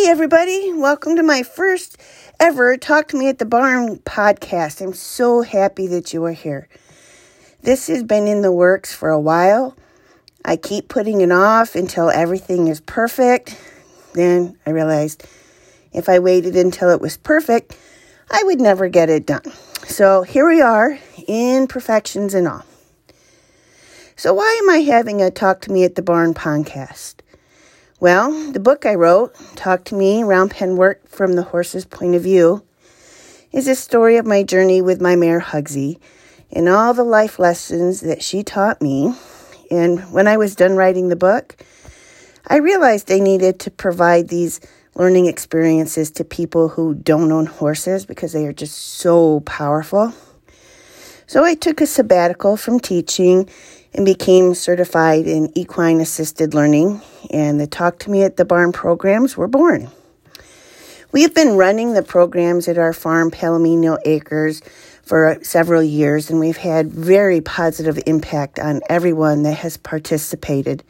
Hey, everybody. Welcome to my first ever Talk to Me at the Barn podcast. I'm so happy that you are here. This has been in the works for a while. I keep putting it off until everything is perfect. Then I realized if I waited until it was perfect, I would never get it done. So here we are, imperfections and all. So, why am I having a Talk to Me at the Barn podcast? Well, the book I wrote, Talk to Me, Round Pen Work from the Horse's Point of View, is a story of my journey with my mare Hugsy and all the life lessons that she taught me. And when I was done writing the book, I realized I needed to provide these learning experiences to people who don't own horses because they are just so powerful. So I took a sabbatical from teaching and became certified in equine assisted learning, and the Talk to Me at the Barn programs were born. We have been running the programs at our farm, Palomino Acres, for several years, and we've had very positive impact on everyone that has participated.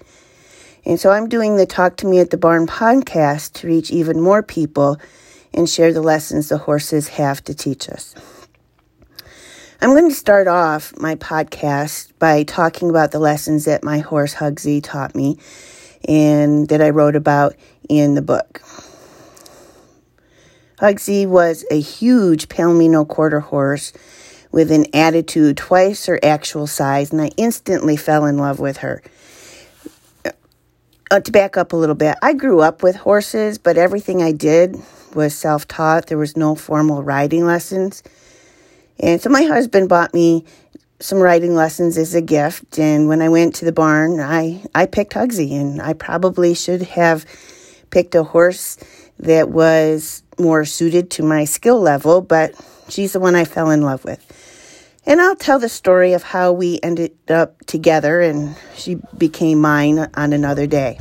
And so I'm doing the Talk to Me at the Barn podcast to reach even more people and share the lessons the horses have to teach us. I'm going to start off my podcast by talking about the lessons that my horse Hugsy taught me and that I wrote about in the book. Hugsy was a huge Palomino quarter horse with an attitude twice her actual size, and I instantly fell in love with her. Uh, to back up a little bit, I grew up with horses, but everything I did was self taught. There was no formal riding lessons. And so my husband bought me some riding lessons as a gift. And when I went to the barn, I, I picked Hugsy, and I probably should have picked a horse that was more suited to my skill level, but she's the one I fell in love with. And I'll tell the story of how we ended up together and she became mine on another day.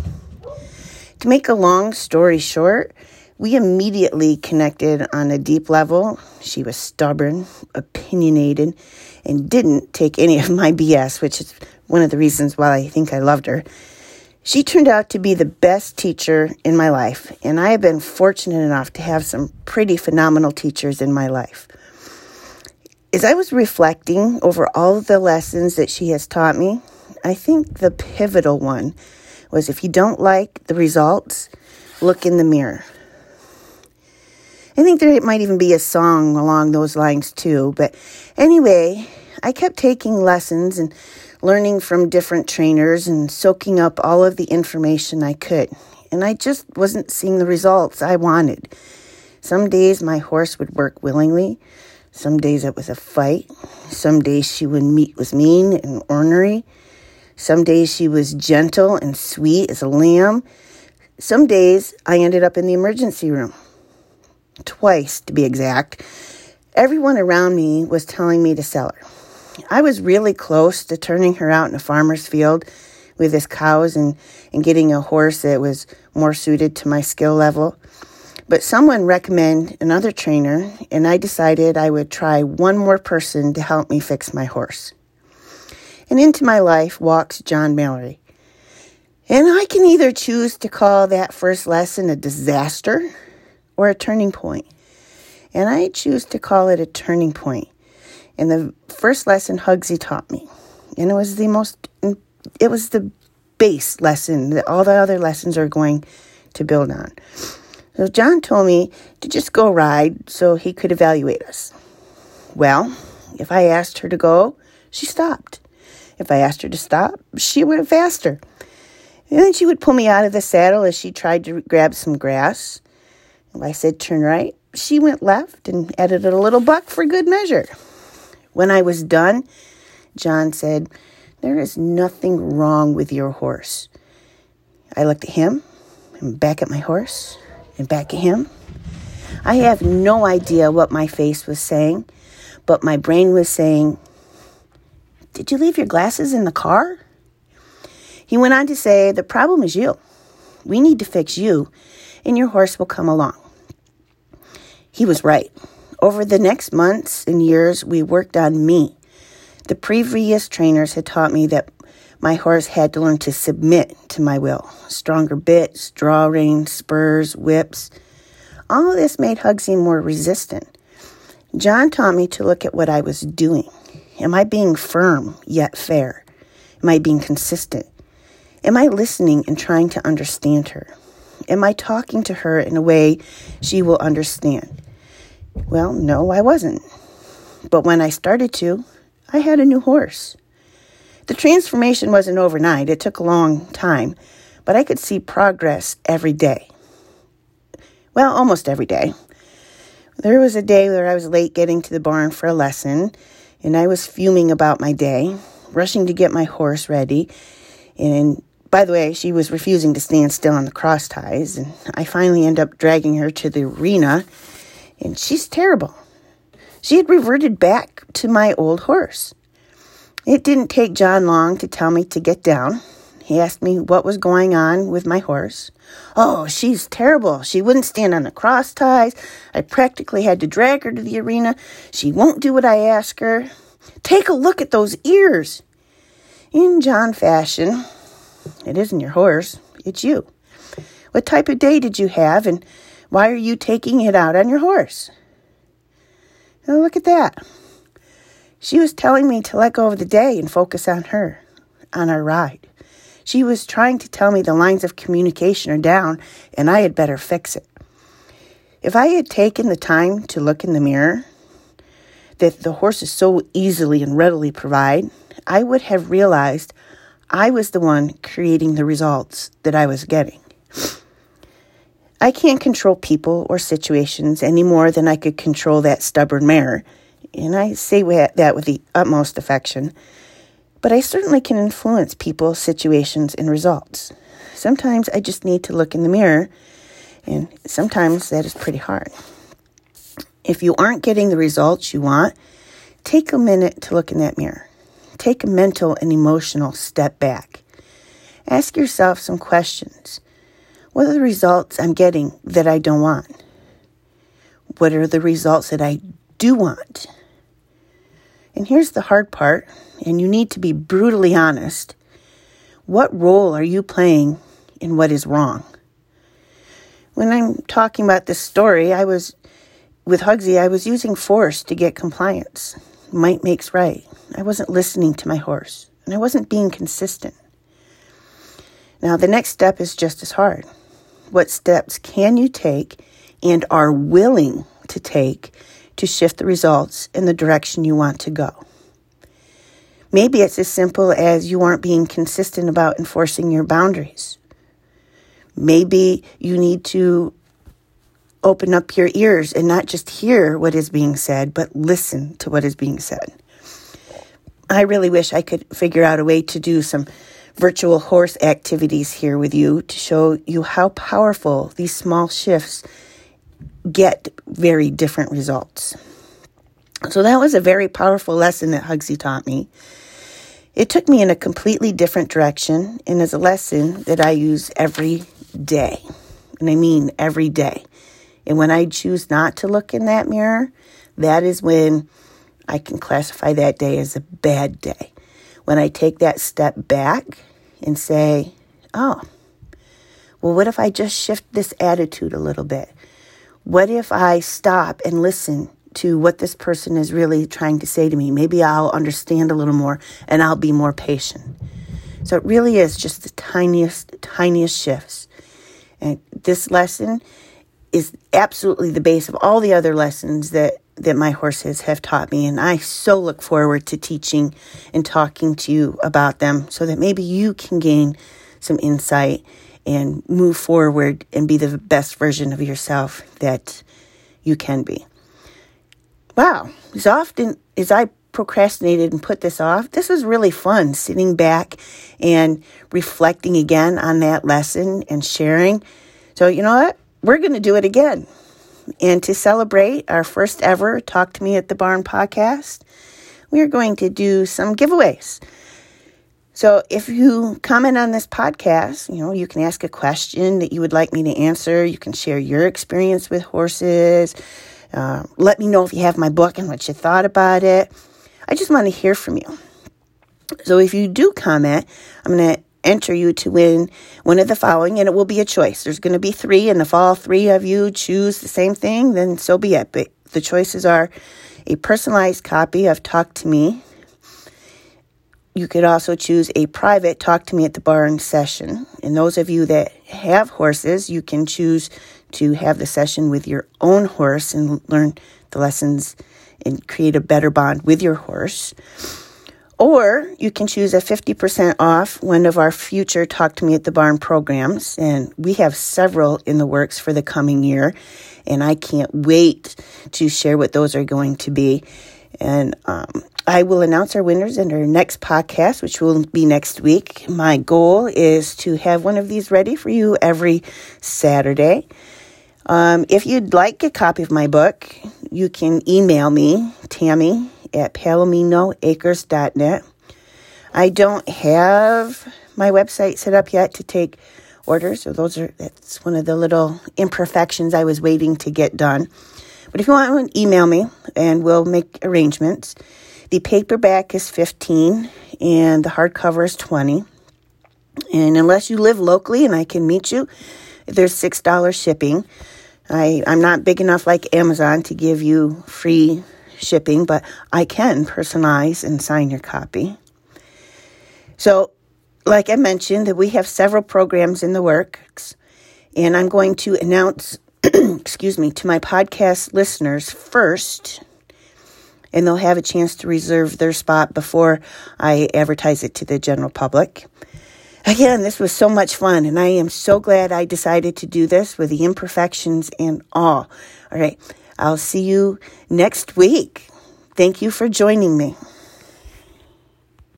To make a long story short, we immediately connected on a deep level. She was stubborn, opinionated, and didn't take any of my BS, which is one of the reasons why I think I loved her. She turned out to be the best teacher in my life, and I have been fortunate enough to have some pretty phenomenal teachers in my life. As I was reflecting over all the lessons that she has taught me, I think the pivotal one was if you don't like the results, look in the mirror. I think there might even be a song along those lines too. But anyway, I kept taking lessons and learning from different trainers and soaking up all of the information I could. And I just wasn't seeing the results I wanted. Some days my horse would work willingly. Some days it was a fight. Some days she would meet was mean and ornery. Some days she was gentle and sweet as a lamb. Some days I ended up in the emergency room twice to be exact, everyone around me was telling me to sell her. I was really close to turning her out in a farmer's field with his cows and, and getting a horse that was more suited to my skill level. But someone recommended another trainer, and I decided I would try one more person to help me fix my horse. And into my life walks John Mallory. And I can either choose to call that first lesson a disaster or a turning point. And I choose to call it a turning point. And the first lesson Hugsy taught me, and it was the most, it was the base lesson that all the other lessons are going to build on. So John told me to just go ride so he could evaluate us. Well, if I asked her to go, she stopped. If I asked her to stop, she went faster. And then she would pull me out of the saddle as she tried to grab some grass. I said turn right. She went left and added a little buck for good measure. When I was done, John said, There is nothing wrong with your horse. I looked at him and back at my horse and back at him. I have no idea what my face was saying, but my brain was saying, Did you leave your glasses in the car? He went on to say, The problem is you. We need to fix you, and your horse will come along. He was right. Over the next months and years, we worked on me. The previous trainers had taught me that my horse had to learn to submit to my will. Stronger bits, draw reins, spurs, whips. All of this made Hugsy more resistant. John taught me to look at what I was doing. Am I being firm yet fair? Am I being consistent? Am I listening and trying to understand her? Am I talking to her in a way she will understand? Well, no, I wasn't. But when I started to, I had a new horse. The transformation wasn't overnight, it took a long time, but I could see progress every day. Well, almost every day. There was a day where I was late getting to the barn for a lesson, and I was fuming about my day, rushing to get my horse ready. And by the way, she was refusing to stand still on the cross ties, and I finally end up dragging her to the arena, and she's terrible. She had reverted back to my old horse. It didn't take John long to tell me to get down. He asked me what was going on with my horse. Oh, she's terrible. She wouldn't stand on the cross ties. I practically had to drag her to the arena. She won't do what I ask her. Take a look at those ears. In John fashion, it isn't your horse, it's you. What type of day did you have, and why are you taking it out on your horse? Oh, look at that. She was telling me to let go of the day and focus on her, on our ride. She was trying to tell me the lines of communication are down and I had better fix it. If I had taken the time to look in the mirror that the horses so easily and readily provide, I would have realized I was the one creating the results that I was getting. I can't control people or situations any more than I could control that stubborn mare and I say that with the utmost affection, but I certainly can influence people, situations, and results. Sometimes I just need to look in the mirror, and sometimes that is pretty hard. If you aren't getting the results you want, take a minute to look in that mirror. Take a mental and emotional step back. Ask yourself some questions. What are the results I'm getting that I don't want? What are the results that I do want? And here's the hard part, and you need to be brutally honest. What role are you playing in what is wrong? When I'm talking about this story, I was with Hugsy, I was using force to get compliance. Might makes right. I wasn't listening to my horse, and I wasn't being consistent. Now, the next step is just as hard. What steps can you take and are willing to take to shift the results in the direction you want to go. Maybe it's as simple as you aren't being consistent about enforcing your boundaries. Maybe you need to open up your ears and not just hear what is being said, but listen to what is being said. I really wish I could figure out a way to do some virtual horse activities here with you to show you how powerful these small shifts get very different results. So that was a very powerful lesson that Hugsy taught me. It took me in a completely different direction and is a lesson that I use every day. And I mean every day. And when I choose not to look in that mirror, that is when I can classify that day as a bad day. When I take that step back and say, oh, well, what if I just shift this attitude a little bit? What if I stop and listen to what this person is really trying to say to me? Maybe I'll understand a little more and I'll be more patient. So it really is just the tiniest, tiniest shifts. And this lesson is absolutely the base of all the other lessons that, that my horses have taught me. And I so look forward to teaching and talking to you about them so that maybe you can gain some insight and move forward and be the best version of yourself that you can be. Wow, as often as I procrastinated and put this off, this was really fun sitting back and reflecting again on that lesson and sharing. So, you know what? We're going to do it again. And to celebrate our first ever Talk to Me at the Barn podcast, we are going to do some giveaways. So if you comment on this podcast, you know, you can ask a question that you would like me to answer. You can share your experience with horses. Uh, let me know if you have my book and what you thought about it. I just want to hear from you. So if you do comment, I'm going to enter you to win one of the following, and it will be a choice. There's going to be three, and if all three of you choose the same thing, then so be it. But the choices are a personalized copy of Talk to Me. You could also choose a private Talk to Me at the Barn session. And those of you that have horses, you can choose to have the session with your own horse and learn the lessons and create a better bond with your horse. Or you can choose a 50% off one of our future Talk to Me at the Barn programs. And we have several in the works for the coming year. And I can't wait to share what those are going to be. And um, I will announce our winners in our next podcast, which will be next week. My goal is to have one of these ready for you every Saturday. Um, if you'd like a copy of my book, you can email me, Tammy at palominoacres.net. I don't have my website set up yet to take orders, so those are that's one of the little imperfections I was waiting to get done. But if you want to email me and we'll make arrangements. The paperback is 15 and the hardcover is 20. And unless you live locally and I can meet you, there's $6 shipping. I, I'm not big enough like Amazon to give you free shipping, but I can personalize and sign your copy. So, like I mentioned, that we have several programs in the works, and I'm going to announce, excuse me, to my podcast listeners first, and they'll have a chance to reserve their spot before I advertise it to the general public. Again, this was so much fun, and I am so glad I decided to do this with the imperfections and all. All right, I'll see you next week. Thank you for joining me.